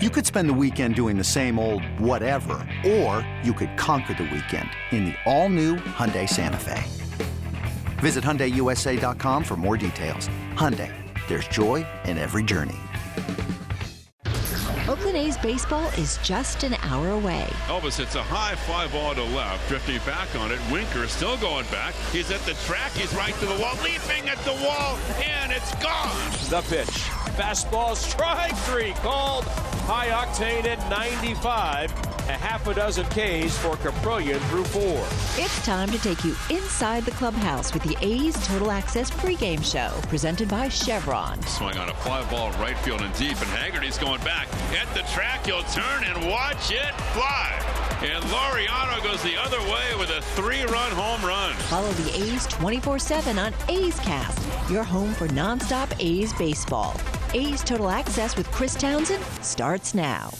You could spend the weekend doing the same old whatever, or you could conquer the weekend in the all-new Hyundai Santa Fe. Visit HyundaiUSA.com for more details. Hyundai, there's joy in every journey. Oakland A's baseball is just an hour away. Elvis hits a high fly ball to left, drifting back on it. Winker still going back. He's at the track. He's right to the wall, leaping at the wall, and it's gone. The pitch. Fastball strike three called high octane at 95. A half a dozen Ks for Kaprielian through four. It's time to take you inside the clubhouse with the A's Total Access pregame show, presented by Chevron. Swing on a fly ball right field and deep, and Haggerty's going back. At the track, he'll turn and watch it fly. And Laureano goes the other way with a three-run home run. Follow the A's 24-7 on A's Cast, your home for nonstop A's baseball. A's Total Access with Chris Townsend starts now.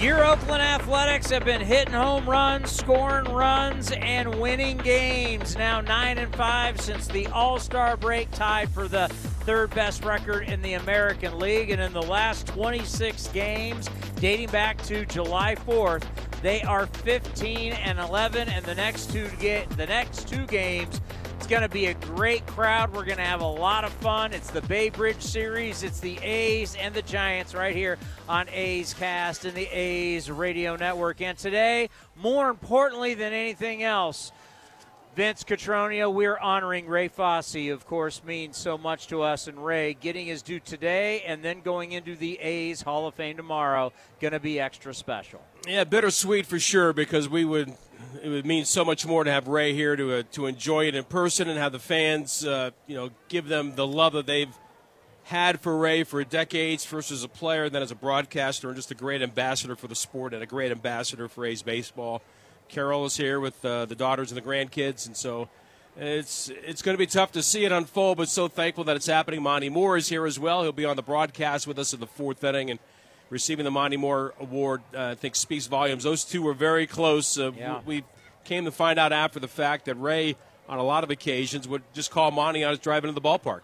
Your Oakland Athletics have been hitting home runs, scoring runs, and winning games. Now 9 and 5 since the All Star break, tied for the third best record in the American League. And in the last 26 games, dating back to July 4th, they are 15 and 11. And the next two get the next two games it's going to be a great crowd. We're going to have a lot of fun. It's the Bay Bridge Series. It's the A's and the Giants right here on A's Cast and the A's Radio Network. And today, more importantly than anything else, Vince Cotroneo, we're honoring Ray Fosse, of course, means so much to us. And Ray getting his due today and then going into the A's Hall of Fame tomorrow, going to be extra special. Yeah, bittersweet for sure because we would it would mean so much more to have Ray here to uh, to enjoy it in person and have the fans, uh, you know, give them the love that they've had for Ray for decades, first as a player, then as a broadcaster, and just a great ambassador for the sport and a great ambassador for A's baseball. Carol is here with uh, the daughters and the grandkids, and so it's it's going to be tough to see it unfold, but so thankful that it's happening. Monty Moore is here as well. He'll be on the broadcast with us in the fourth inning and receiving the Monty Moore Award. Uh, I think speaks volumes. Those two were very close. Uh, yeah. We came to find out after the fact that Ray, on a lot of occasions, would just call Monty on his drive into the ballpark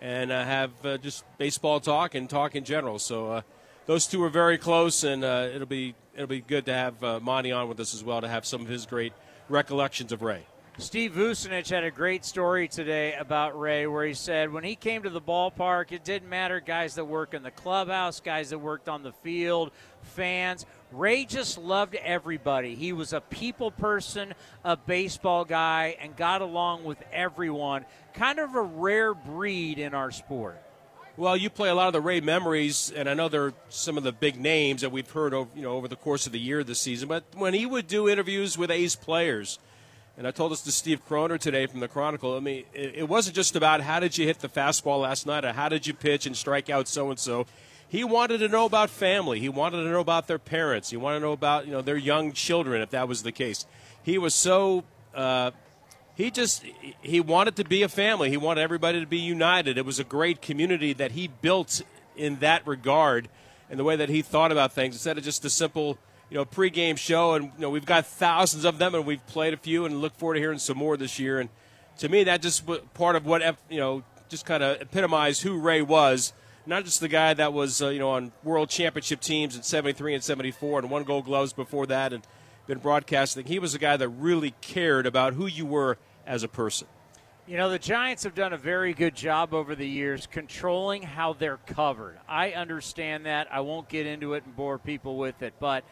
and uh, have uh, just baseball talk and talk in general. So uh, those two are very close, and uh, it'll be it'll be good to have uh, Monty on with us as well to have some of his great recollections of Ray. Steve Vucinich had a great story today about Ray where he said when he came to the ballpark, it didn't matter guys that work in the clubhouse, guys that worked on the field, fans. Ray just loved everybody. He was a people person, a baseball guy, and got along with everyone. Kind of a rare breed in our sport. Well, you play a lot of the Ray memories, and I know there are some of the big names that we've heard over, you know, over the course of the year this season. But when he would do interviews with A's players, and I told this to Steve Kroner today from the Chronicle. I mean, it, wasn't just about how did you hit the fastball last night or how did you pitch and strike out so and so. He wanted to know about family. He wanted to know about their parents. He wanted to know about you know their young children if that was the case. He was so uh, he just he wanted to be a family. He wanted everybody to be united. It was a great community that he built in that regard, and the way that he thought about things instead of just the simple you know pregame show, and you know we've got thousands of them, and we've played a few, and look forward to hearing some more this year. And to me, that just part of what you know just kind of epitomized who Ray was. Not just the guy that was uh, you know on world championship teams in '73 and '74, and won Gold Gloves before that, and been broadcasting. He was a guy that really cared about who you were as a person. You know, the Giants have done a very good job over the years controlling how they're covered. I understand that. I won't get into it and bore people with it, but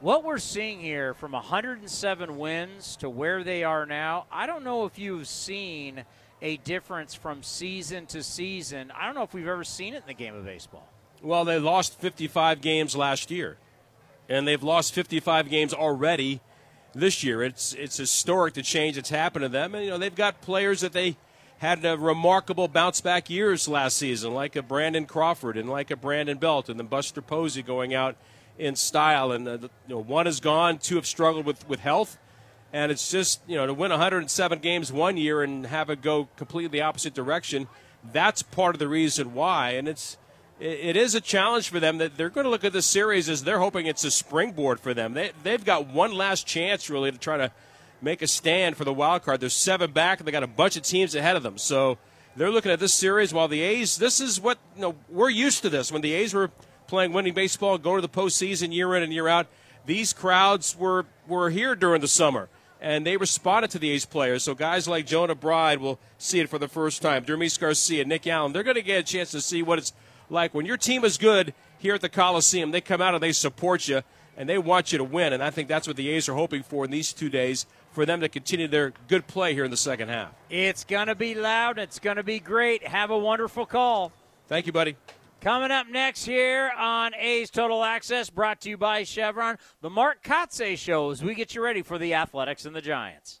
what we're seeing here from 107 wins to where they are now, I don't know if you've seen a difference from season to season. I don't know if we've ever seen it in the game of baseball. Well, they lost 55 games last year, and they've lost 55 games already this year. It's it's historic the change that's happened to them, and you know they've got players that they had a remarkable bounce back years last season, like a Brandon Crawford and like a Brandon Belt, and then Buster Posey going out in style. And uh, you know, one is gone, two have struggled with, with health. And it's just, you know, to win 107 games one year and have it go completely the opposite direction, that's part of the reason why. And it's, it is a challenge for them that they're going to look at this series as they're hoping it's a springboard for them. They, they've got one last chance, really, to try to make a stand for the wild card. There's seven back, and they got a bunch of teams ahead of them. So they're looking at this series while the A's, this is what, you know, we're used to this. When the A's were playing winning baseball, going to the postseason year in and year out. These crowds were were here during the summer, and they responded to the A's players. So guys like Jonah Bride will see it for the first time. Dermis Garcia, Nick Allen, they're going to get a chance to see what it's like when your team is good here at the Coliseum. They come out and they support you, and they want you to win. And I think that's what the A's are hoping for in these two days for them to continue their good play here in the second half. It's going to be loud. It's going to be great. Have a wonderful call. Thank you, buddy. Coming up next here on A's Total Access, brought to you by Chevron, the Mark Kotsay Show as we get you ready for the Athletics and the Giants.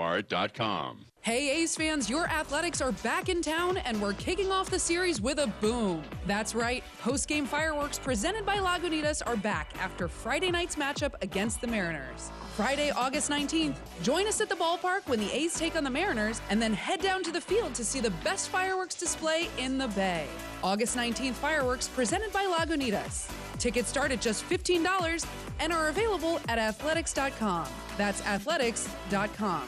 lastdivebar Hey, A's fans, your athletics are back in town, and we're kicking off the series with a boom. That's right, post game fireworks presented by Lagunitas are back after Friday night's matchup against the Mariners. Friday, August 19th, join us at the ballpark when the A's take on the Mariners, and then head down to the field to see the best fireworks display in the Bay. August 19th fireworks presented by Lagunitas. Tickets start at just $15 and are available at athletics.com. That's athletics.com.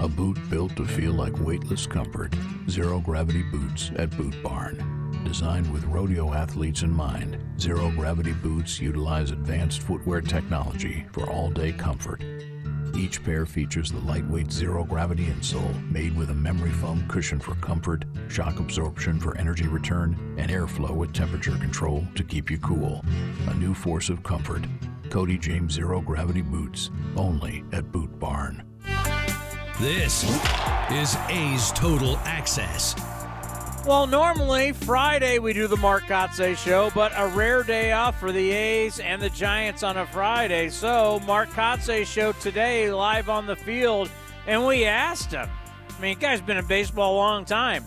A boot built to feel like weightless comfort. Zero gravity boots at Boot Barn. Designed with rodeo athletes in mind, zero gravity boots utilize advanced footwear technology for all day comfort. Each pair features the lightweight zero gravity insole made with a memory foam cushion for comfort, shock absorption for energy return, and airflow with temperature control to keep you cool. A new force of comfort. Cody James Zero Gravity Boots, only at Boot Barn. This is A's Total Access. Well, normally Friday we do the Mark Kotsay show, but a rare day off for the A's and the Giants on a Friday. So, Mark Kotsay show today live on the field, and we asked him. I mean, guy's been in baseball a long time.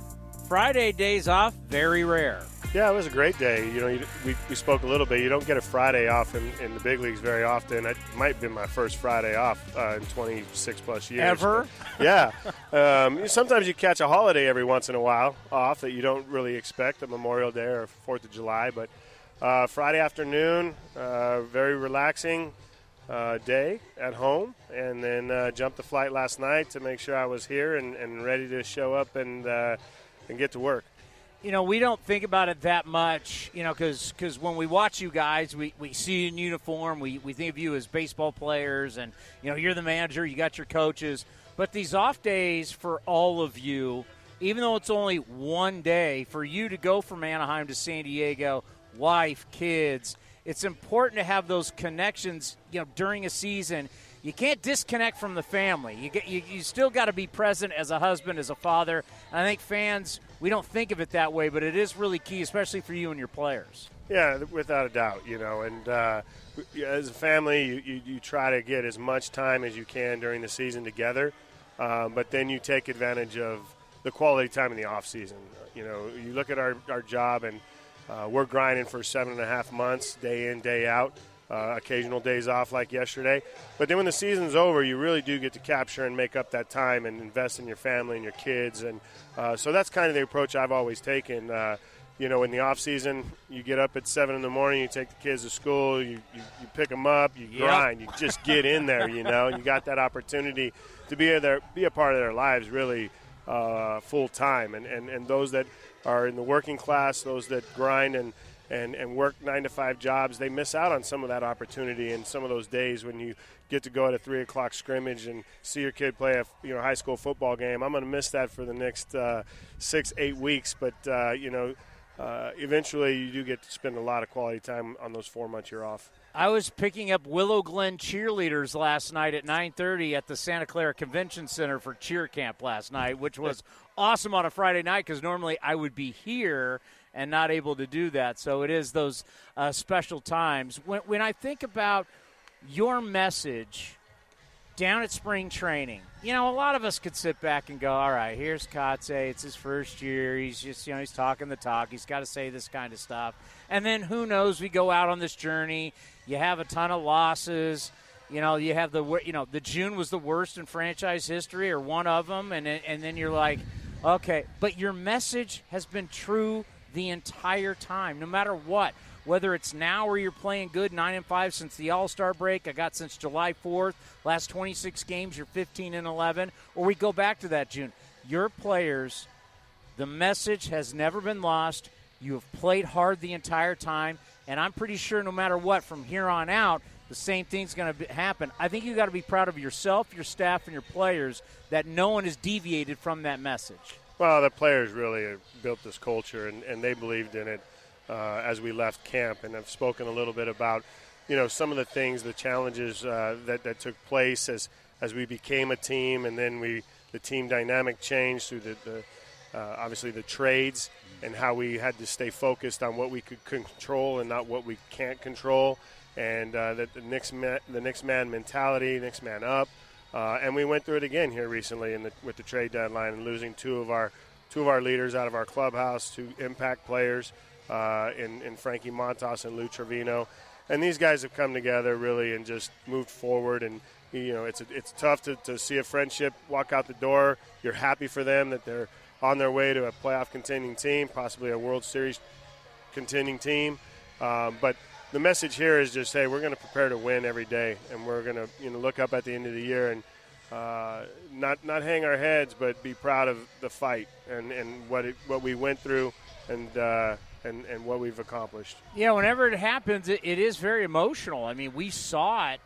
Friday days off, very rare. Yeah, it was a great day. You know, you, we, we spoke a little bit. You don't get a Friday off in, in the big leagues very often. It might have been my first Friday off uh, in 26 plus years. Ever? But, yeah. Um, sometimes you catch a holiday every once in a while off that you don't really expect, a Memorial Day or 4th of July. But uh, Friday afternoon, uh, very relaxing uh, day at home. And then uh, jumped the flight last night to make sure I was here and, and ready to show up and, uh, and get to work you know, we don't think about it that much, you know, because because when we watch you guys, we, we see you in uniform. We, we think of you as baseball players, and, you know, you're the manager, you got your coaches. But these off days for all of you, even though it's only one day, for you to go from Anaheim to San Diego, wife, kids, it's important to have those connections, you know, during a season. You can't disconnect from the family. You, get, you, you still got to be present as a husband, as a father. And I think fans – we don't think of it that way, but it is really key, especially for you and your players. Yeah, without a doubt, you know, and uh, as a family, you, you, you, try to get as much time as you can during the season together, uh, but then you take advantage of the quality time in the off season. You know, you look at our, our job, and uh, we're grinding for seven and a half months, day in, day out uh, occasional days off like yesterday. But then when the season's over, you really do get to capture and make up that time and invest in your family and your kids. And uh, so that's kind of the approach I've always taken. Uh, you know, in the off season, you get up at seven in the morning, you take the kids to school, you, you, you pick them up, you grind, yep. you just get in there, you know, and you got that opportunity to be there, be a part of their lives really uh, full time. And, and, and those that are in the working class, those that grind and – and, and work nine to five jobs, they miss out on some of that opportunity and some of those days when you get to go at a three o'clock scrimmage and see your kid play a you know high school football game. I'm going to miss that for the next uh, six eight weeks, but uh, you know. uh, eventually you do get to spend a lot of quality time on those four months you're off. I was picking up Willow Glen cheerleaders last night at 9:30 at the Santa Clara Convention Center for cheer camp last night, which was awesome on a Friday night because normally I would be here and not able to do that. So it is those uh, special times. When, when I think about your message down at spring training, you know, a lot of us could sit back and go, all right, here's Kotsay. It's his first year. He's just, you know, he's talking the talk. He's got to say this kind of stuff. And then who knows, we go out on this journey. You have a ton of losses. You know, you have the, you know, the June was the worst in franchise history or one of them. And, and then you're like, okay. But your message has been true the entire time, no matter what. Whether it's now or you're playing good, nine and five since the All Star break, I got since July 4th. Last 26 games, you're 15 and 11, or we go back to that June. Your players, the message has never been lost. You have played hard the entire time, and I'm pretty sure no matter what, from here on out, the same thing's going to happen. I think you got to be proud of yourself, your staff, and your players that no one has deviated from that message. Well, the players really built this culture, and, and they believed in it uh, as we left camp. And I've spoken a little bit about, you know, some of the things, the challenges uh, that, that took place as, as we became a team, and then we the team dynamic changed through the, the uh, obviously the trades and how we had to stay focused on what we could control and not what we can't control, and uh, that the next man, the next man mentality, next man up. Uh, and we went through it again here recently the, with the trade deadline and losing two of our two of our leaders out of our clubhouse, two impact players uh, in, in Frankie Montas and Lou Trevino. And these guys have come together really and just moved forward. And, you know, it's, it's tough to, to see a friendship walk out the door. You're happy for them that they're on their way to a playoff contending team, possibly a World Series contending team. Um, but the message here is just, hey, we're going to prepare to win every day, and we're going to you know look up at the end of the year and uh, not not hang our heads, but be proud of the fight and, and what it, what we went through, and uh, and, and what we've accomplished. Yeah, whenever it happens, it, it is very emotional. I mean, we saw it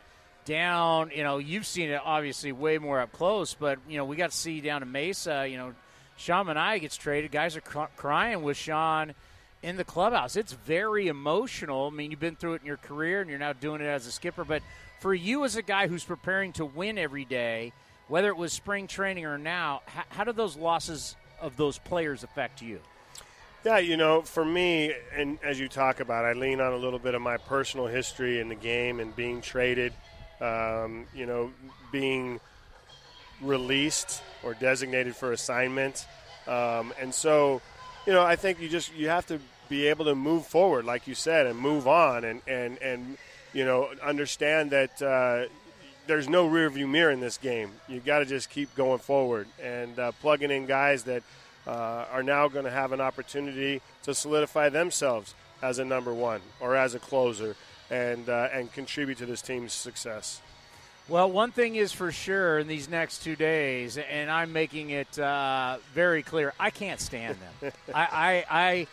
down, you know, you've seen it obviously way more up close, but, you know, we got to see down in Mesa, you know, Sean Manaea gets traded. Guys are cr- crying with Sean in the clubhouse. It's very emotional. I mean, you've been through it in your career and you're now doing it as a skipper, but for you as a guy who's preparing to win every day, whether it was spring training or now, how, how do those losses of those players affect you? Yeah, you know, for me, and as you talk about, I lean on a little bit of my personal history in the game and being traded, um, you know, being released or designated for assignment, um, and so, you know, I think you just you have to be able to move forward, like you said, and move on, and and and you know, understand that. Uh, there's no rearview mirror in this game. You got to just keep going forward and uh, plugging in guys that uh, are now going to have an opportunity to solidify themselves as a number one or as a closer and uh, and contribute to this team's success. Well, one thing is for sure in these next two days, and I'm making it uh, very clear, I can't stand them. I, I,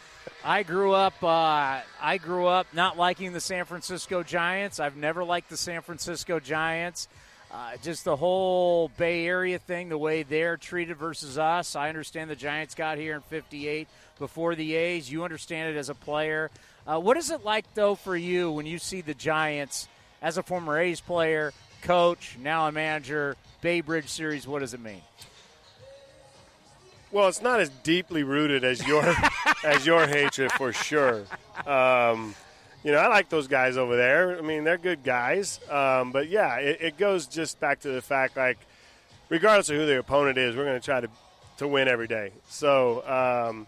I, I grew up. Uh, I grew up not liking the San Francisco Giants. I've never liked the San Francisco Giants. Uh, just the whole Bay Area thing, the way they're treated versus us. I understand the Giants got here in '58 before the A's. You understand it as a player. Uh, what is it like, though, for you when you see the Giants as a former A's player, coach, now a manager, Bay Bridge Series? What does it mean? Well, it's not as deeply rooted as your as your hatred for sure. Um, you know, I like those guys over there. I mean, they're good guys. Um, but yeah, it, it, goes just back to the fact, like, regardless of who the opponent is, we're going to try to to win every day. So, um,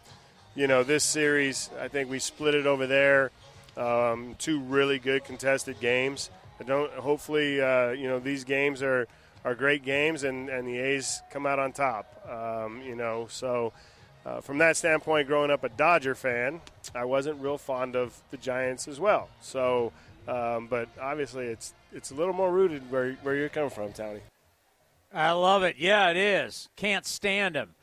you know, this series, I think we split it over there. Um, two really good contested games. I don't. Hopefully, uh, you know, these games are are great games, and and the A's come out on top. Um, you know, so uh, from that standpoint, growing up a Dodger fan, I wasn't real fond of the Giants as well. So, um, but obviously, it's it's a little more rooted where where you're coming from, Tony. I love it. Yeah, it is. Can't stand him.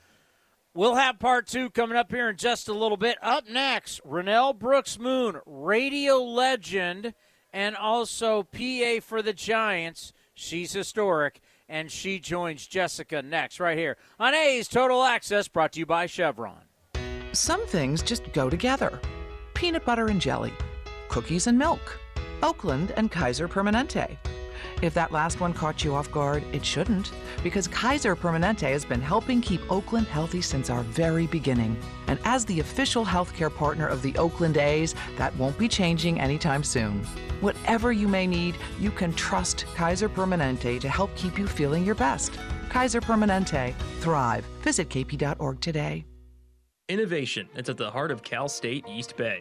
We'll have part two coming up here in just a little bit. Up next, Renel Brooks Moon, radio legend, and also PA for the Giants. She's historic and she joins Jessica next, right here on A's Total Access, brought to you by Chevron. Some things just go together peanut butter and jelly, cookies and milk, Oakland and Kaiser Permanente. If that last one caught you off guard, it shouldn't, because Kaiser Permanente has been helping keep Oakland healthy since our very beginning. And as the official healthcare partner of the Oakland A's, that won't be changing anytime soon. Whatever you may need, you can trust Kaiser Permanente to help keep you feeling your best. Kaiser Permanente. Thrive. Visit kp.org today. Innovation It's at the heart of Cal State East Bay,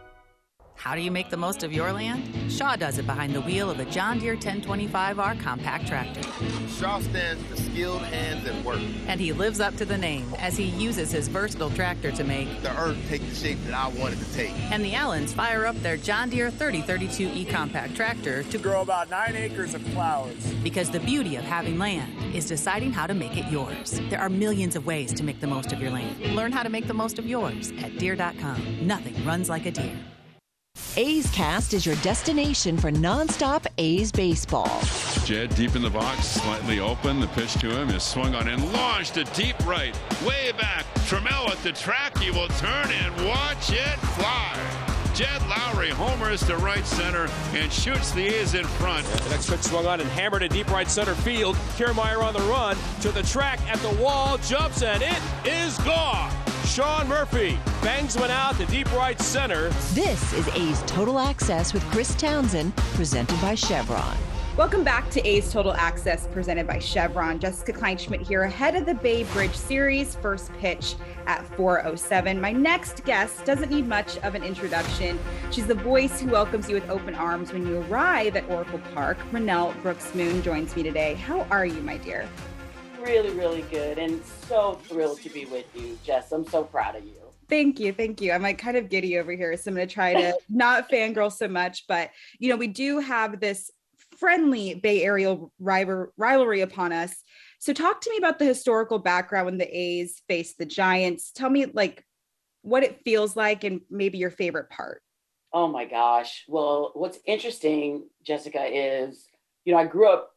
How do you make the most of your land? Shaw does it behind the wheel of a John Deere 1025R compact tractor. Shaw stands for skilled hands at work. And he lives up to the name as he uses his versatile tractor to make the earth take the shape that I want it to take. And the Allens fire up their John Deere 3032E compact tractor to grow about nine acres of flowers. Because the beauty of having land is deciding how to make it yours. There are millions of ways to make the most of your land. Learn how to make the most of yours at Deere.com. Nothing runs like a Deere. A's Cast is your destination for nonstop A's baseball. Jed deep in the box, slightly open. The pitch to him is swung on and launched to deep right, way back. Trammell at the track. He will turn and watch it fly. Jed Lowrie homers to right center and shoots the A's in front. The next pitch swung on and hammered to deep right center field. Kiermaier on the run to the track at the wall, jumps and it is gone. Sean Murphy bangs one out to deep right center. This is A's Total Access with Chris Townsend, presented by Chevron. Welcome back to A's Total Access presented by Chevron. Jessica Kleinschmidt here ahead of the Bay Bridge Series first pitch at 407. My next guest doesn't need much of an introduction. She's the voice who welcomes you with open arms when you arrive at Oracle Park. Renel Brooks Moon joins me today. How are you, my dear? Really, really good and so thrilled to be with you, Jess. I'm so proud of you. Thank you. Thank you. I'm like kind of giddy over here. So I'm going to try to not fangirl so much, but you know, we do have this friendly Bay Area rivalry upon us. So talk to me about the historical background when the A's faced the Giants. Tell me like what it feels like and maybe your favorite part. Oh my gosh. Well, what's interesting, Jessica, is you know, I grew up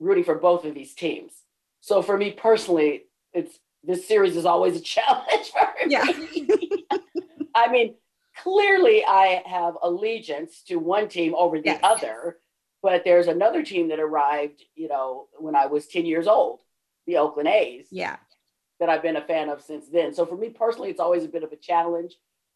rooting for both of these teams. So for me personally, it's this series is always a challenge for me. Yeah. I mean, clearly I have allegiance to one team over the yes. other, but there's another team that arrived, you know, when I was 10 years old, the Oakland A's. Yeah. That I've been a fan of since then. So for me personally, it's always a bit of a challenge,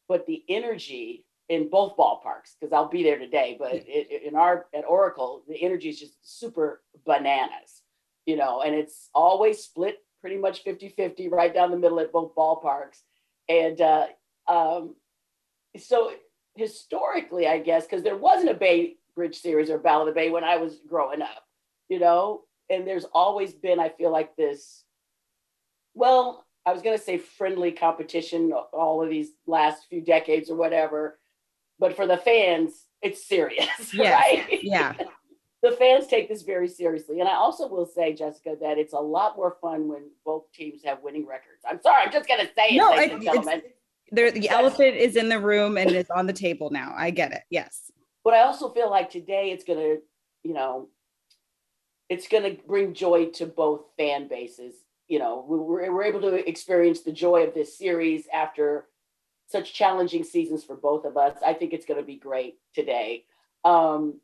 but the energy in both ballparks, because I'll be there today, but it, in our at Oracle, the energy is just super bananas, you know, and it's always split pretty much 50 50 right down the middle at both ballparks. And uh, um, so historically, I guess, because there wasn't a Bay Bridge series or Battle of the Bay when I was growing up, you know, and there's always been, I feel like this, well, I was going to say friendly competition all of these last few decades or whatever. But for the fans, it's serious, yes. right? Yeah. The fans take this very seriously. And I also will say, Jessica, that it's a lot more fun when both teams have winning records. I'm sorry, I'm just going to say it, no, and gentlemen. There, the elephant is in the room and it's on the table now. I get it. Yes. But I also feel like today it's going to, you know, it's going to bring joy to both fan bases. You know, we're, we're able to experience the joy of this series after such challenging seasons for both of us. I think it's going to be great today. Um,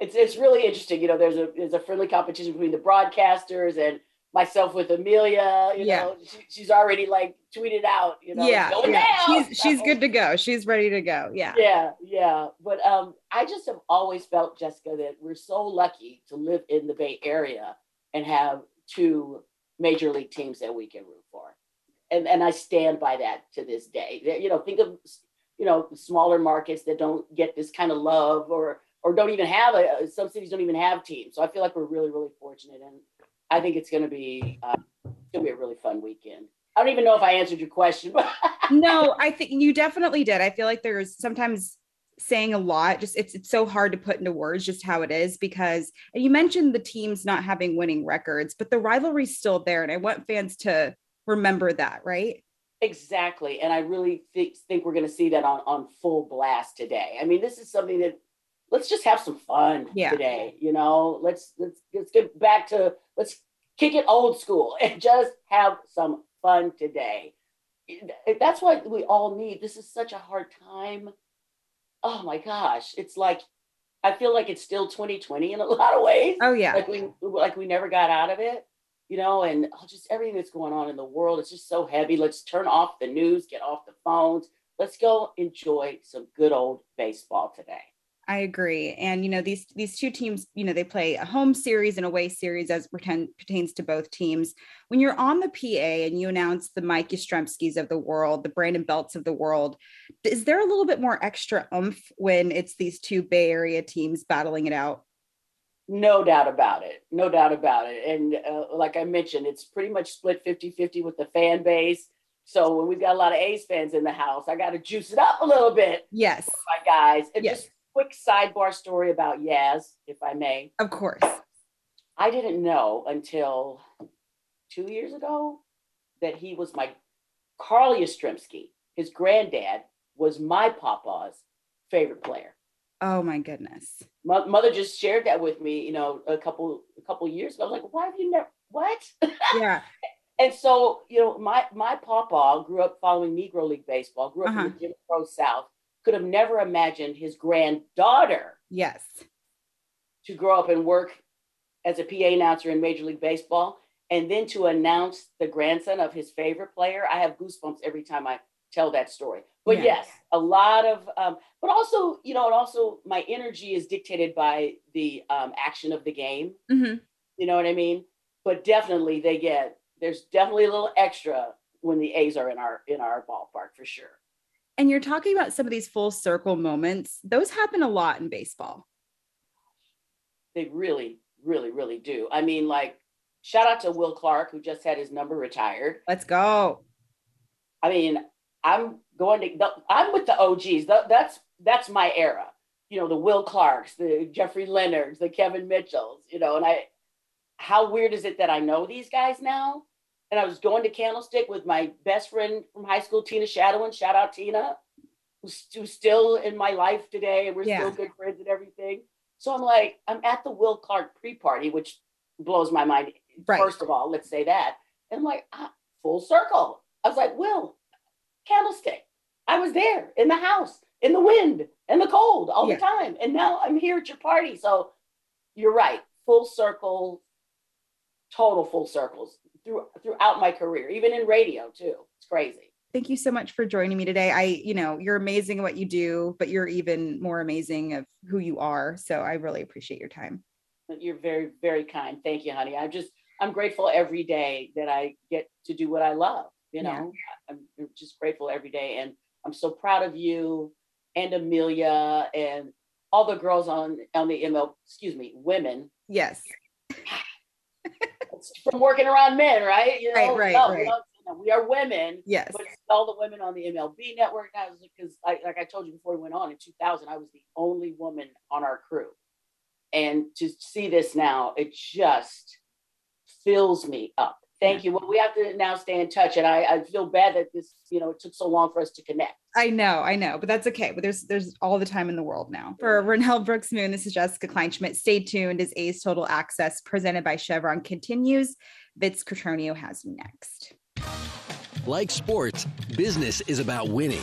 it's it's really interesting. You know, there's a there's a friendly competition between the broadcasters and myself with Amelia. You Yeah. know, she, she's already like tweeted out. You know, yeah, yeah. she's she's good to go. She's ready to go. Yeah. yeah, yeah. But um, I just have always felt, Jessica, that we're so lucky to live in the Bay Area and have two major league teams that we can root for. And and I stand by that to this day. You know, think of you know smaller markets that don't get this kind of love or or don't even have a some cities don't even have teams. So I feel like we're really really fortunate, and I think it's going to be uh, going to be a really fun weekend. I don't even know if I answered your question, but no, I think you definitely did. I feel like there's sometimes saying a lot just it's it's so hard to put into words just how it is because and you mentioned the teams not having winning records but the rivalry's still there and I want fans to remember that right Exactly. And I really think, think we're going to see that on, on full blast today. I mean, this is something that let's just have some fun Yeah. today. You know, let's, let's, let's get back to, let's kick it old school and just have some fun today. That's what we all need. This is such a hard time. Oh my gosh. It's like, I feel like it's still 2020 in a lot of ways. Oh, yeah. Like we, like we never got out of it you know, and oh, just everything that's going on in the world. It's just so heavy. Let's turn off the news, get off the phones. Let's go enjoy some good old baseball today. I agree. And you know, these these two teams, you know, they play a home series and away series as pretend, pertains to both teams. When you're on the PA and you announce the Mike Yastrzemskis of the world, the Brandon Belts of the world, is there a little bit more extra oomph when it's these two Bay Area teams battling it out? No doubt about it. No doubt about it. And uh, like I mentioned, it's pretty much split 50 50 with the fan base. So when we've got a lot of A's fans in the house, I got to juice it up a little bit. Yes. My guys. And Yes. just quick sidebar story about Yaz, if I may. Of course. I didn't know until two years ago that he was my Carl Yastrzemski, his granddad, was my papa's favorite player. Oh my goodness. Mo- mother just shared that with me, you know, a couple a couple years ago. I was like, why have you never what? Yeah. and so, you know, my my papa grew up following Negro League baseball, grew up Uh-huh. in the Jim Crow South, could have never imagined his granddaughter Yes. to grow up and work as a PA announcer in Major League Baseball, and then to announce the grandson of his favorite player. I have goosebumps every time I tell that story. But Yeah. yes, a lot of, um, but also, you know, and also my energy is dictated by the um, action of the game. hmm You know what I mean? But definitely, they get there's definitely a little extra when the A's are in our in our ballpark for sure. And you're talking about some of these full circle moments. Those happen a lot in baseball. They really, really, really do. I mean, like, shout out to Will Clark who just had his number retired. Let's go. I mean, I'm going to. the- I'm with the OGs. Tha- That's that's my era. You know, the Will Clarks, the Jeffrey Leonards, the Kevin Mitchells. You know, and I. How weird is it that I know these guys now? And I was going to Candlestick with my best friend from high school, Tina Shadowin. Shout out Tina, who's, who's still in my life today. We're Yeah. still good friends and everything. So I'm like, I'm at the Will Clark pre-party, which blows my mind. Right. First of all, let's say that. And I'm like, ah, full circle. I was like, Will, Candlestick. I was there in the house, in the wind, and the cold all Yeah. the time. And now I'm here at your party. So you're right. Full circle, total full circles through throughout my career, even in radio too. It's crazy. Thank you so much for joining me today. I, you know, you're amazing at what you do, but you're even more amazing of who you are. So I really appreciate your time. You're very, very kind. Thank you, honey. I'm just I'm grateful every day that I get to do what I love. You know, I'm I'm just grateful every day. And I'm so proud of you and Amelia and all the girls on on the ML, excuse me, women Yes. From working around men, right? You know, Right, right, no, right. We, you know, we are women. Yes. But it's all the women on the MLB network now, because I, like I told you before we went on in 2000, I was the only woman on our crew, and to see this now, it just fills me up. Thank you. Well, we have to now stay in touch, and I, I feel bad that this, you know, it took so long for us to connect. I know, I know, but that's okay. But there's there's all the time in the world now. For Renel Brooks Moon, this is Jessica Kleinschmidt. Stay tuned as A's Total Access presented by Chevron continues. Vince Cotroneo has next. Like sports, business is about winning.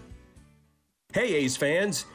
Hey, A's fans.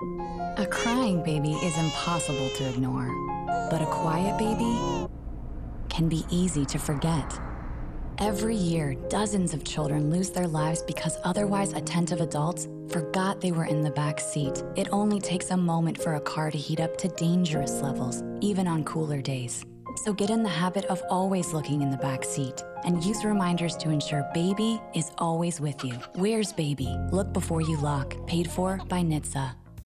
A crying baby is impossible to ignore, but a quiet baby can be easy to forget. Every year, dozens of children lose their lives because otherwise attentive adults forgot they were in the back seat. It only takes a moment for a car to heat up to dangerous levels, even on cooler days. So get in the habit of always looking in the back seat and use reminders to ensure baby is always with you. Where's baby? Look before you lock. Paid for by NHTSA.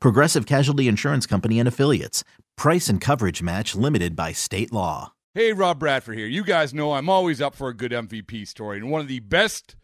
Progressive Casualty Insurance Company and Affiliates. Price and coverage match limited by state law. Hey, Rob Bradford here. You guys know I'm always up for a good MVP story, and one of the best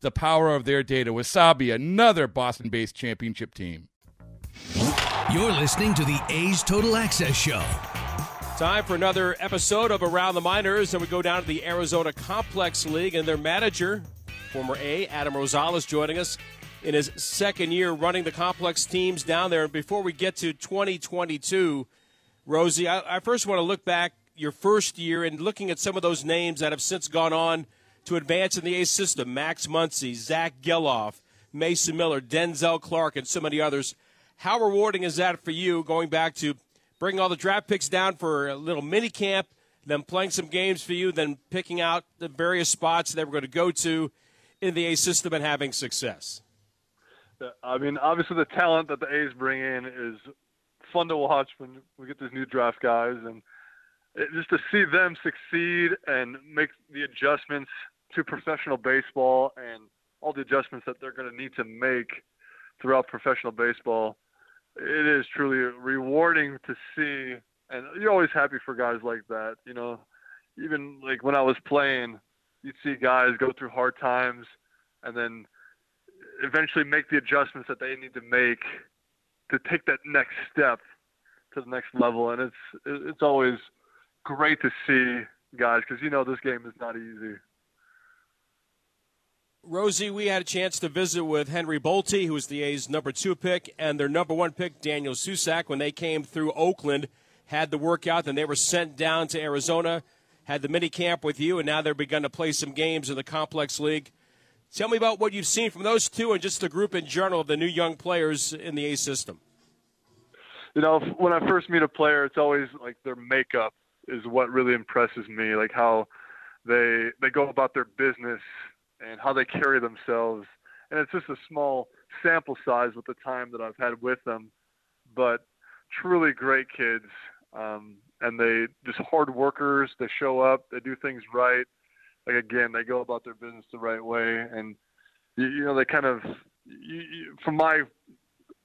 the power of their data. Wasabi, another Boston based championship team. You're listening to the A's Total Access Show. Time for another episode of Around the Minors, and we go down to the Arizona Complex League, and their manager, former A, Adam Rosales, joining us in his second year running the complex teams down there. And before we get to 2022, Rosie, I, I first want to look back your first year and looking at some of those names that have since gone on to advance in the A system Max Muncy, Zack Gelof, Mason Miller, Denzel Clarke, and so many others. How rewarding is that for you going back to bringing all the draft picks down for a little mini camp, then playing some games for you, then picking out the various spots that we're going to go to in the A system and having success? Uh, I mean, obviously, the talent that the A's bring in is fun to watch when we get these new draft guys, and just to see them succeed and make the adjustments to professional baseball and all the adjustments that they're going to need to make throughout professional baseball, it is truly rewarding to see. And you're always happy for guys like that. You know, even like when I was playing, you'd see guys go through hard times and then eventually make the adjustments that they need to make to take that next step to the next level. And it's it's always great to see guys because you know this game is not easy. Rosie, we had a chance to visit with Henry Bolte, who was the A's number two pick, and their number one pick, Daniel Susac, when they came through Oakland, had the workout, then they were sent down to Arizona, had the mini camp with you, and now they're begun to play some games in the Complex League. Tell me about what you've seen from those two and just the group in general of the new young players in the A system. You know, when I first meet a player, it's always like their makeup is what really impresses me, like how they they go about their business and how they carry themselves. And it's just a small sample size with the time that I've had with them, but truly great kids. Um, and they just hard workers. They show up. They do things right. Like again, they go about their business the right way, and you, you know they kind of, you, you, from my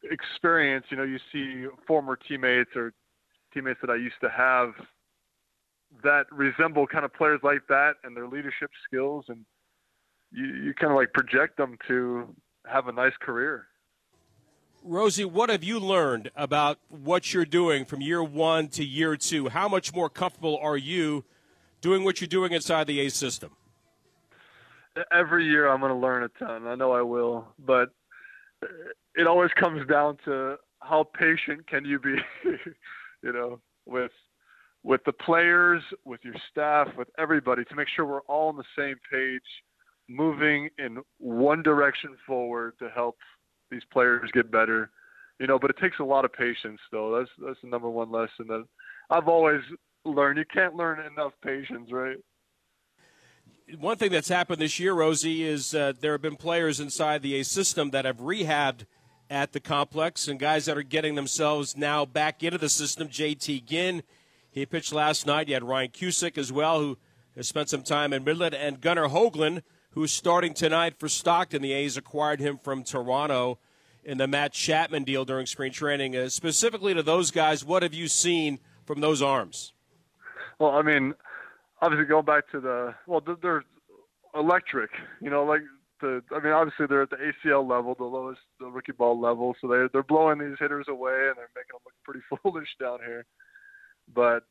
experience, you know, you see former teammates or teammates that I used to have that resemble kind of players like that and their leadership skills, and you, you kind of like project them to have a nice career. Rosie, what have you learned about what you're doing from year one to year two? How much more comfortable are you doing what you're doing inside the A system? Every year I'm going to learn a ton. I know I will, but uh, it always comes down to how patient can you be, you know, with with the players, with your staff, with everybody to make sure we're all on the same page, moving in one direction forward to help these players get better. You know, but it takes a lot of patience though. That's that's the number one lesson that I've always learned. You can't learn enough patience, right? One thing that's happened this year, Rosie, is uh, there have been players inside the A system that have rehabbed at the complex and guys that are getting themselves now back into the system. JT Ginn, he pitched last night. You had Ryan Cusick as well, who has spent some time in Midland, and Gunnar Hoglund, who's starting tonight for Stockton. The A's acquired him from Toronto in the Matt Chapman deal during spring training. Uh, specifically to those guys, what have you seen from those arms? Well, I mean, obviously going back to the well, they're electric. You know, like the I mean, obviously they're at the ACL level, the lowest the rookie ball level, so they they're blowing these hitters away and they're making them look pretty foolish down here. But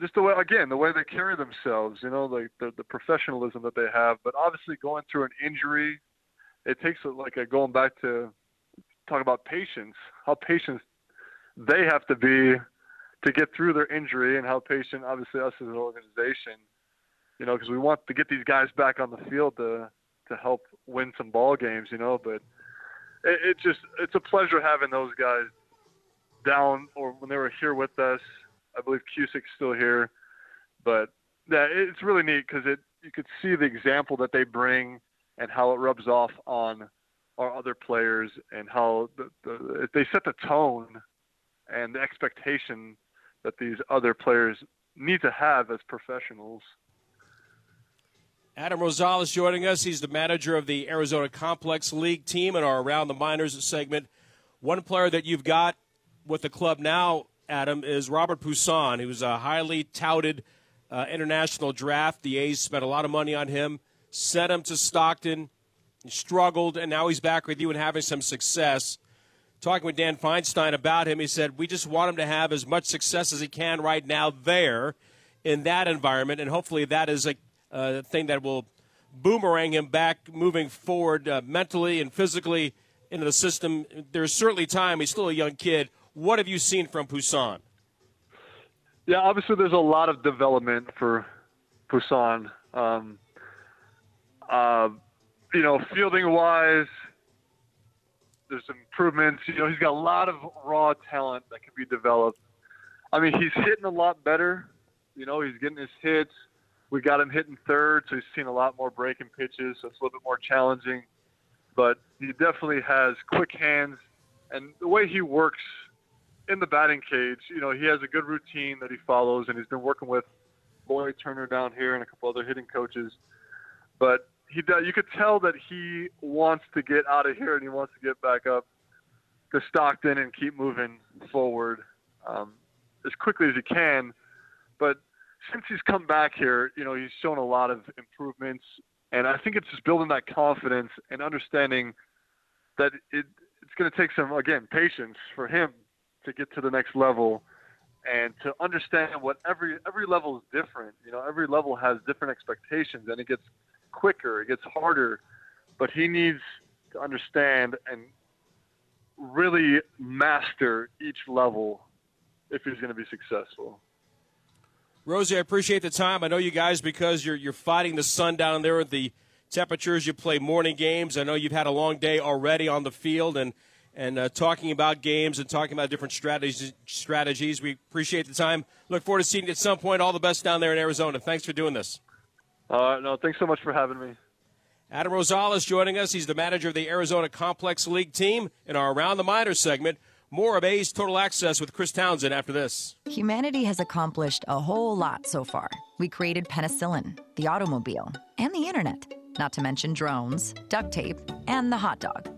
just the way again the way they carry themselves you know like the, the professionalism that they have. But obviously going through an injury it takes like a going back to talk about patience how patient they have to be to get through their injury and how patient obviously us as an organization you know because we want to get these guys back on the field to to help win some ball games you know. But it, it just it's a pleasure having those guys down or when they were here with us I believe Cusick's still here, but yeah, it's really neat because it you could see the example that they bring and how it rubs off on our other players and how the, the, they set the tone and the expectation that these other players need to have as professionals. Adam Rosales joining us. He's the manager of the Arizona Complex League team in our Around the Minors segment. One player that you've got with the club now Adam, is Robert Puason. who's a highly touted uh, international draft. The A's spent a lot of money on him, sent him to Stockton, struggled, and now he's back with you and having some success. Talking with Dan Feinstein about him, he said, We just want him to have as much success as he can right now there in that environment, and hopefully that is a thing that will boomerang him back moving forward uh, mentally and physically into the system. There's certainly time. He's still a young kid what have you seen from Puason? Yeah, obviously there's a lot of development for Puason. Um, uh, you know, fielding wise, there's improvements. You know, he's got a lot of raw talent that can be developed. I mean, he's hitting a lot better. You know, he's getting his hits. We got him hitting third, so he's seen a lot more breaking pitches, so it's a little bit more challenging. But he definitely has quick hands, and the way he works in the batting cage, you know, he has a good routine that he follows, and he's been working with Boyd Turner down here and a couple other hitting coaches. But he you could tell that he wants to get out of here and he wants to get back up to Stockton and keep moving forward um, as quickly as he can. But since he's come back here, you know, he's shown a lot of improvements, and I think it's just building that confidence and understanding that it, it's going to take some again patience for him to get to the next level and to understand what every every level is different. You know, every level has different expectations, and it gets quicker, it gets harder. but he needs to understand and really master each level if he's going to be successful. Rosie, I appreciate the time. I know you guys because you're you're fighting the sun down there with the temperatures. You play morning games. I know you've had a long day already on the field and and uh, talking about games and talking about different strategies. Strategies. We appreciate the time. Look forward to seeing you at some point. All the best down there in Arizona. Thanks for doing this. Uh, no, thanks so much for having me. Adam Rosales joining us. He's the manager of the Arizona Complex League team in our Around the Minors segment. More of A's Total Access with Chris Townsend after this. Humanity has accomplished a whole lot so far. We created penicillin, the automobile, and the internet, not to mention drones, duct tape, and the hot dog.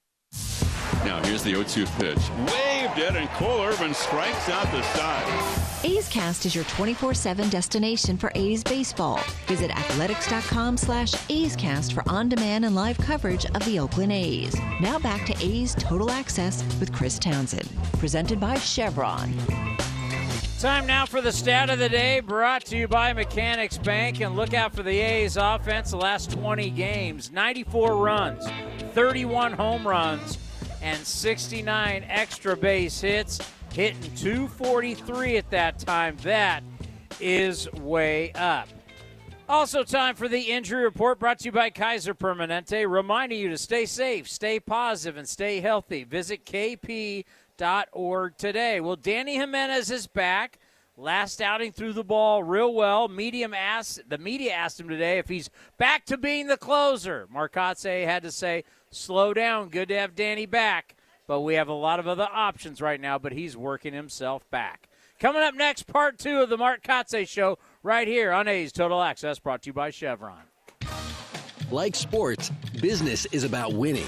Now here's the 0-2 pitch. Waved it, and Cole Irvin strikes out the side. A's Cast is your 24-7 destination for A's baseball. Visit athletics.com slash A's Cast for on-demand and live coverage of the Oakland A's. Now back to A's Total Access with Chris Townsend. Presented by Chevron. Time now for the stat of the day, brought to you by Mechanics Bank. And look out for the A's offense the last 20 games 94 runs, 31 home runs, and 69 extra base hits, hitting 243 at that time. That is way up. Also, time for the injury report brought to you by Kaiser Permanente, reminding you to stay safe, stay positive, and stay healthy. Visit KP org today. Well, Danny Jimenez is back. Last outing threw the ball real well. Medium asked the media asked him today if he's back to being the closer. Marcotte had to say, "Slow down. Good to have Danny back." But we have a lot of other options right now. But he's working himself back. Coming up next, part two of the Mark Kotsay Show, right here on A's Total Access, brought to you by Chevron. Like sports, business is about winning.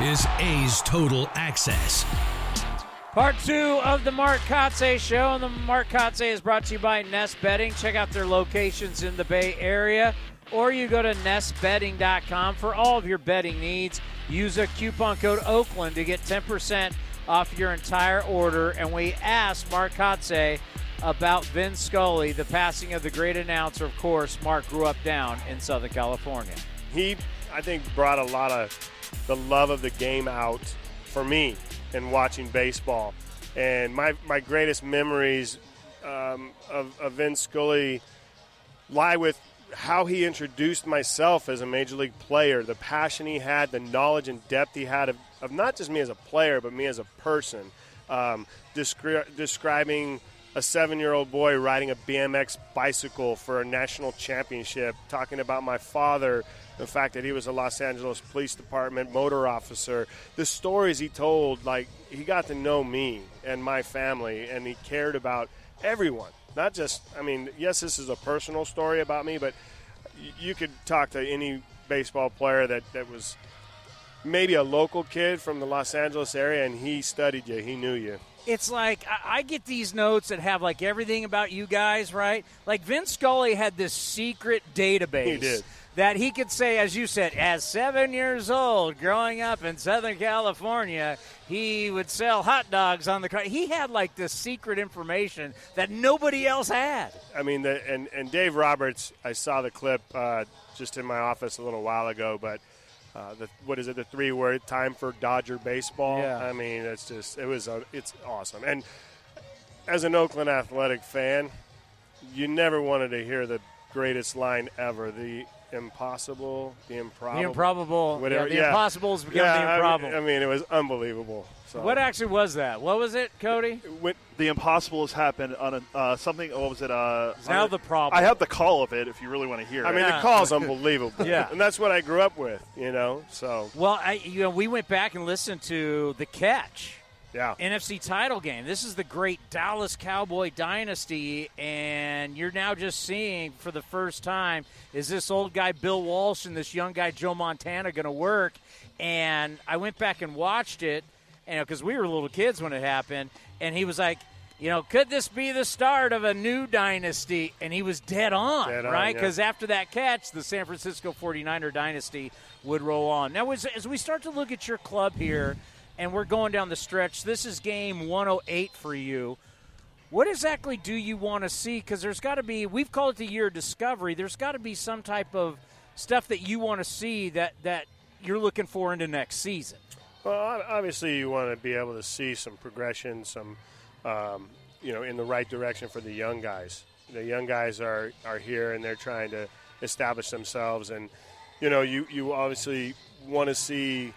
is A's Total Access. Part two of the Mark Kotsay Show, and the Mark Kotsay is brought to you by Nest Bedding. Check out their locations in the Bay Area or you go to nestbedding.com for all of your betting needs. Use a coupon code Oakland to get 10% off your entire order. And we asked Mark Kotsay about Vin Scully, the passing of the great announcer. Of course, Mark grew up down in Southern California. He, I think, brought a lot of the love of the game out for me in watching baseball. And my, my greatest memories um, of, of Vin Scully lie with how he introduced myself as a major league player, the passion he had, the knowledge and depth he had of, of not just me as a player, but me as a person. Um, descri- describing a seven year old boy riding a BMX bicycle for a national championship, talking about my father, the fact that he was a Los Angeles Police Department motor officer, the stories he told, like he got to know me and my family, and he cared about everyone. Not just, I mean, yes, this is a personal story about me, but you could talk to any baseball player that, that was maybe a local kid from the Los Angeles area and he studied you, he knew you it's like I, get these notes that have like everything about you guys, right? Like Vince Scully had this secret database. He did. That he could say, as you said, as seven years old, growing up in Southern California, he would sell hot dogs on the car. He had like this secret information that nobody else had. I mean, the, and and Dave Roberts, I saw the clip uh, just in my office a little while ago, but uh, the what is it? The three word time for Dodger baseball. Yeah. I mean, it's just it was a, it's awesome. And as an Oakland Athletic fan, you never wanted to hear the greatest line ever. The impossible, the improbable, the improbable, whatever. Yeah, the yeah. impossible has become yeah, the improbable. I mean, I mean, it was unbelievable. So. What actually was that? What was it, Cody? When the impossible has happened on a, uh, something. What was it? Uh, it's now the problem. I have the call of it. If you really want to hear it. I it. mean, Yeah. the is unbelievable. Yeah. and that's what I grew up with. You know, so Well, I, you know, we went back and listened to the catch. Yeah. NFC title game. This is the great Dallas Cowboy dynasty, and you're now just seeing for the first time is this old guy Bill Walsh and this young guy Joe Montana going to work? And I went back and watched it, and because we were little kids when it happened, and he was like, you know, could this be the start of a new dynasty? And he was dead on, Dead right? yeah. Because after that catch, the San Francisco 49er dynasty would roll on. Now, as, as we start to look at your club here, and we're going down the stretch, this is game 108 for you. What exactly do you want to see? Because there's got to be, we've called it the year of discovery. There's got to be some type of stuff that you want to see that, that you're looking for into next season. Well, obviously, you want to be able to see some progression, some, um, you know, in the right direction for the young guys. The young guys are, are here and they're trying to establish themselves, and you know, you you obviously want to see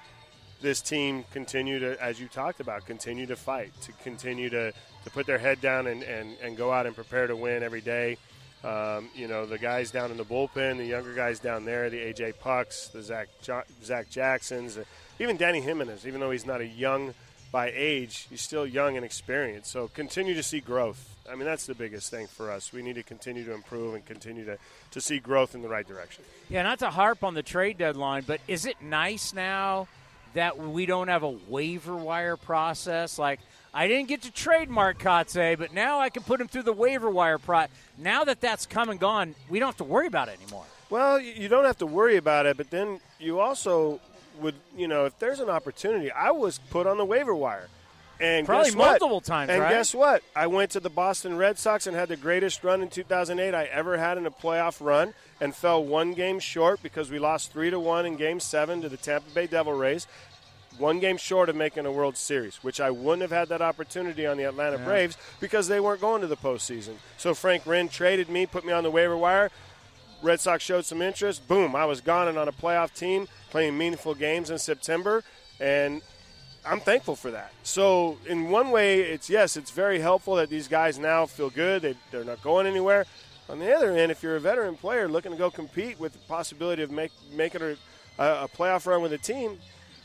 this team continue to, as you talked about, continue to fight, to continue to, to put their head down and, and, and go out and prepare to win every day. Um, you know, the guys down in the bullpen, the younger guys down there, the AJ Puks, the Zach, jo- Zach Jacksons, uh, even Danny Jimenez, even though he's not a young by age, he's still young and experienced. So continue to see growth. I mean, that's the biggest thing for us. We need to continue to improve and continue to, to see growth in the right direction. Yeah, not to harp on the trade deadline, but is it nice now that we don't have a waiver wire process? Like, I didn't get to trademark Kotsay, but now I can put him through the waiver wire pro. Now that that's come and gone, we don't have to worry about it anymore. Well, you don't have to worry about it, but then you also would, you know, if there's an opportunity, I was put on the waiver wire. And Probably multiple times, And right? guess what? I went to the Boston Red Sox and had the greatest run in 2008 I ever had in a playoff run, and fell one game short because we lost three to one in Game Seven to the Tampa Bay Devil Rays. One game short of making a World Series, which I wouldn't have had that opportunity on the Atlanta Yeah. Braves because they weren't going to the postseason. So Frank Wren traded me, put me on the waiver wire. Red Sox showed some interest. Boom, I was gone and on a playoff team playing meaningful games in September, and I'm thankful for that. So, in one way, it's yes, it's very helpful that these guys now feel good. They, they're not going anywhere. On the other hand, if you're a veteran player looking to go compete with the possibility of make, making a, a playoff run with a team,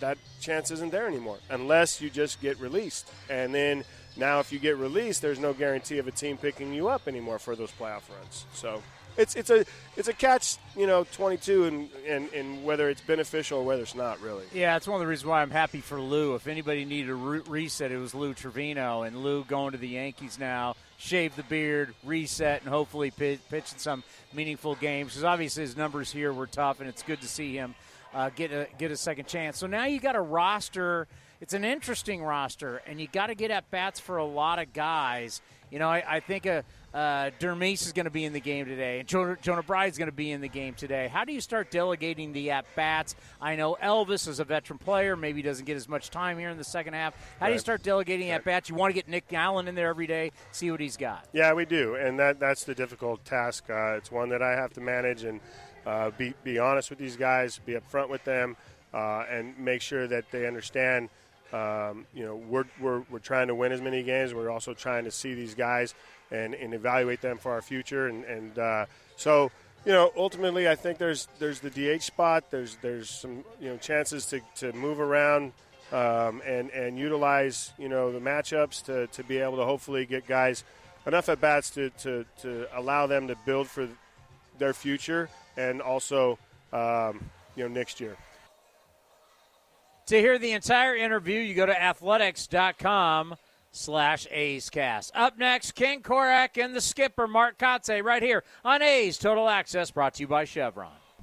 that chance isn't there anymore unless you just get released. And then now, if you get released, there's no guarantee of a team picking you up anymore for those playoff runs. So it's it's a it's a catch, you know, 22, and and, and whether it's beneficial or whether it's not really. Yeah, it's one of the reasons why I'm happy for Lou. If anybody needed a re- reset, it was Lou Trevino, and Lou going to the Yankees now shave the beard, reset, and hopefully pitch, pitch in some meaningful games. Because obviously his numbers here were tough, and it's good to see him uh, get a get a second chance. So now you got a roster. It's an interesting roster, and you got to get at bats for a lot of guys. You know, I, I think a uh, Dermis is going to be in the game today, and Jonah, Jonah Bride is going to be in the game today. How do you start delegating the at bats? I know Elvis is a veteran player, maybe doesn't get as much time here in the second half. How do you start delegating at bats? You want to get Nick Allen in there every day, see what he's got. Yeah, we do, and that that's the difficult task. Uh, it's one that I have to manage and uh, be be honest with these guys, be upfront with them, uh, and make sure that they understand. Um, you know, we're, we're we're trying to win as many games. We're also trying to see these guys and, and evaluate them for our future. And, and uh, so, you know, ultimately, I think there's there's the DH spot. There's there's some you know chances to, to move around um, and and utilize you know the matchups to, to be able to hopefully get guys enough at bats to, to, to allow them to build for their future and also um, you know next year. To hear the entire interview, you go to athletics.com slash A's. Up next, Ken Korach and the skipper, Mark Kotsay, right here on A's Total Access, brought to you by Chevron.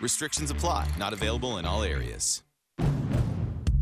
Restrictions apply, not available in all areas.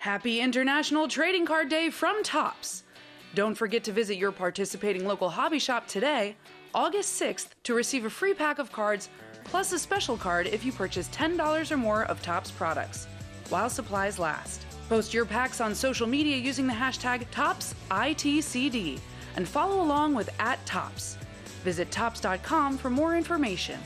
Happy International Trading Card Day from Topps. Don't forget to visit your participating local hobby shop today, August 6th, to receive a free pack of cards plus a special card if you purchase $10 or more of Topps products, while supplies last. Post your packs on social media using the hashtag ToppsITCD and follow along with at Topps. Visit Topps.com for more information.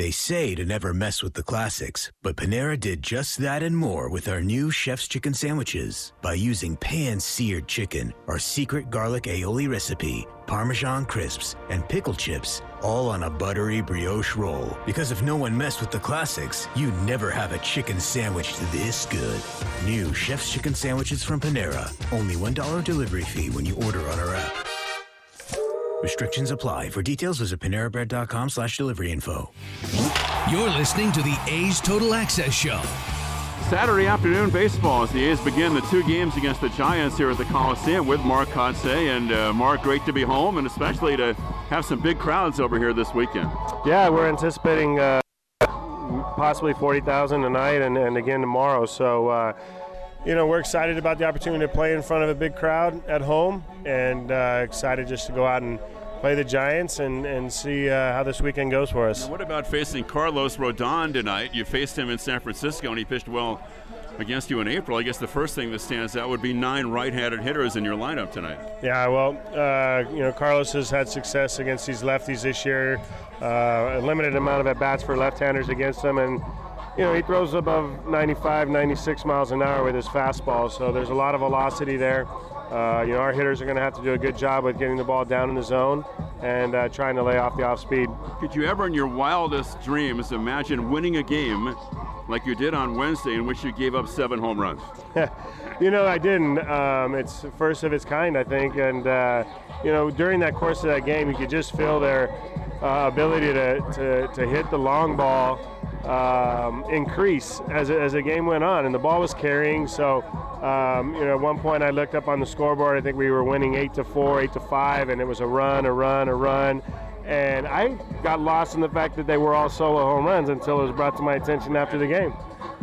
They say to never mess with the classics, but Panera did just that and more with our new Chef's Chicken Sandwiches. By using pan seared chicken, our secret garlic aioli recipe, Parmesan crisps, and pickle chips, all on a buttery brioche roll. Because if no one messed with the classics, you'd never have a chicken sandwich this good. New Chef's Chicken Sandwiches from Panera. Only $1 delivery fee when you order on our app. Restrictions apply. For details, visit PaneraBread.com slash delivery info. You're listening to the A's Total Access Show. Saturday afternoon baseball as the A's begin the two games against the Giants here at the Coliseum with Mark Kotsay. And uh, Mark, great to be home and especially to have some big crowds over here this weekend. Yeah, we're anticipating uh, possibly 40,000 tonight and, and again tomorrow. So, uh, you know, we're excited about the opportunity to play in front of a big crowd at home and uh, excited just to go out and play the Giants and, and see uh, how this weekend goes for us. Now, what about facing Carlos Rodon tonight? You faced him in San Francisco and he pitched well against you in April. I guess the first thing that stands out would be nine right-handed hitters in your lineup tonight. Yeah, well, uh, you know, Carlos has had success against these lefties this year. Uh, a limited amount of at bats for left-handers against them, and you know he throws above 95, 96 miles an hour with his fastball. So there's a lot of velocity there. Uh, you know, our hitters are going to have to do a good job with getting the ball down in the zone and uh, trying to lay off the off speed. Could you ever, in your wildest dreams, imagine winning a game like you did on Wednesday, in which you gave up seven home runs? you know, I didn't. Um, it's first of its kind, I think, and uh, you know, during that course of that game, you could just feel their uh, ability to, to, to hit the long ball um, increase as, as the game went on, and the ball was carrying. So, um, you know, at one point I looked up on the scoreboard. I think we were winning eight to four, eight to five, and it was a run, a run, a run. And I got lost in the fact that they were all solo home runs until it was brought to my attention after the game.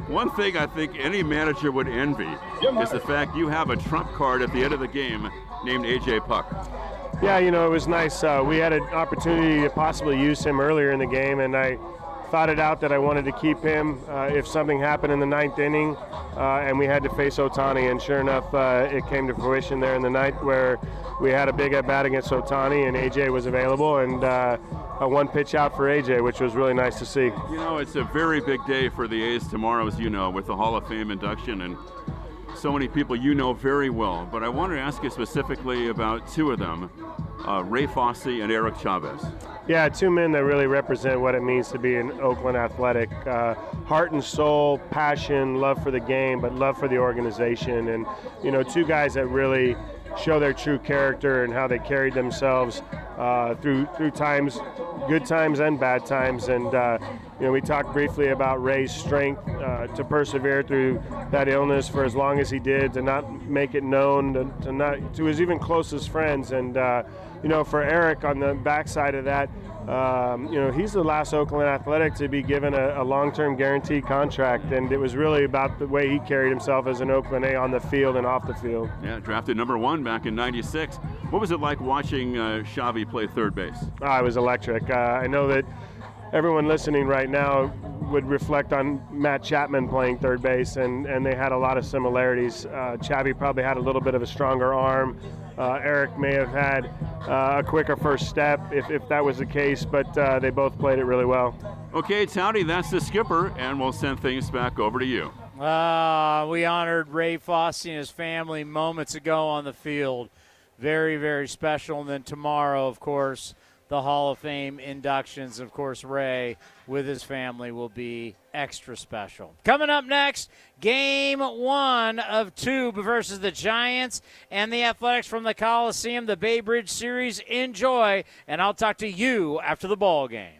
One thing I think any manager would envy is the fact you have a trump card at the end of the game named AJ Puk. Yeah, you know, it was nice. Uh, we had an opportunity to possibly use him earlier in the game, and I thought it out that I wanted to keep him uh, if something happened in the ninth inning, uh, and we had to face Ohtani. And sure enough, uh, it came to fruition there in the ninth where we had a big at bat against Ohtani and AJ was available, and uh, a one pitch out for AJ, which was really nice to see. You know, it's a very big day for the A's tomorrow, as you know, with the Hall of Fame induction and so many people you know very well. But I wanted to ask you specifically about two of them uh, Ray Fosse and Eric Chavez. Yeah, two men that really represent what it means to be an Oakland athletic. Uh, heart and soul, passion, love for the game, but love for the organization. And, you know, two guys that really show their true character and how they carried themselves uh, through through times, good times and bad times. And uh, you know, we talked briefly about Ray's strength uh, to persevere through that illness for as long as he did, to not make it known, to, to not to his even closest friends. And uh, you know, for Eric on the backside of that, um, you know, he's the last Oakland Athletic to be given a, a, long-term guaranteed contract, and it was really about the way he carried himself as an Oakland A on the field and off the field. Yeah, drafted number one back in '96. What was it like watching uh, Chavy play third base? Oh, it was electric. Uh, I know that everyone listening right now would reflect on Matt Chapman playing third base, and, and they had a lot of similarities. Uh, Chavy probably had a little bit of a stronger arm. Uh, Eric may have had uh, a quicker first step if, if that was the case, but uh, they both played it really well. Okay, Towdy, that's the skipper, and we'll send things back over to you. Uh, we honored Ray Fosse and his family moments ago on the field. Very, very special. And then tomorrow, of course, the Hall of Fame inductions. Of course, Ray with his family will be extra special. Coming up next, game one of two versus the Giants and the Athletics from the Coliseum, the Bay Bridge Series. Enjoy, and I'll talk to you after the ball game.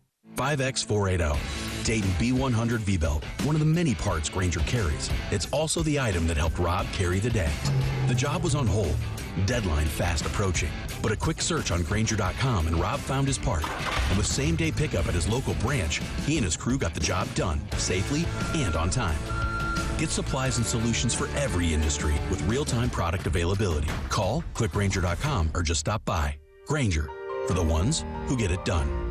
5X480. Dayton B100 V-Belt, one of the many parts Grainger carries. It's also the item that helped Rob carry the day. The job was on hold, deadline fast approaching. But a quick search on Grainger.com and Rob found his part. And with same day pickup at his local branch, he and his crew got the job done safely and on time. Get supplies and solutions for every industry with real time product availability. Call, click Grainger.com, or just stop by. Grainger, for the ones who get it done.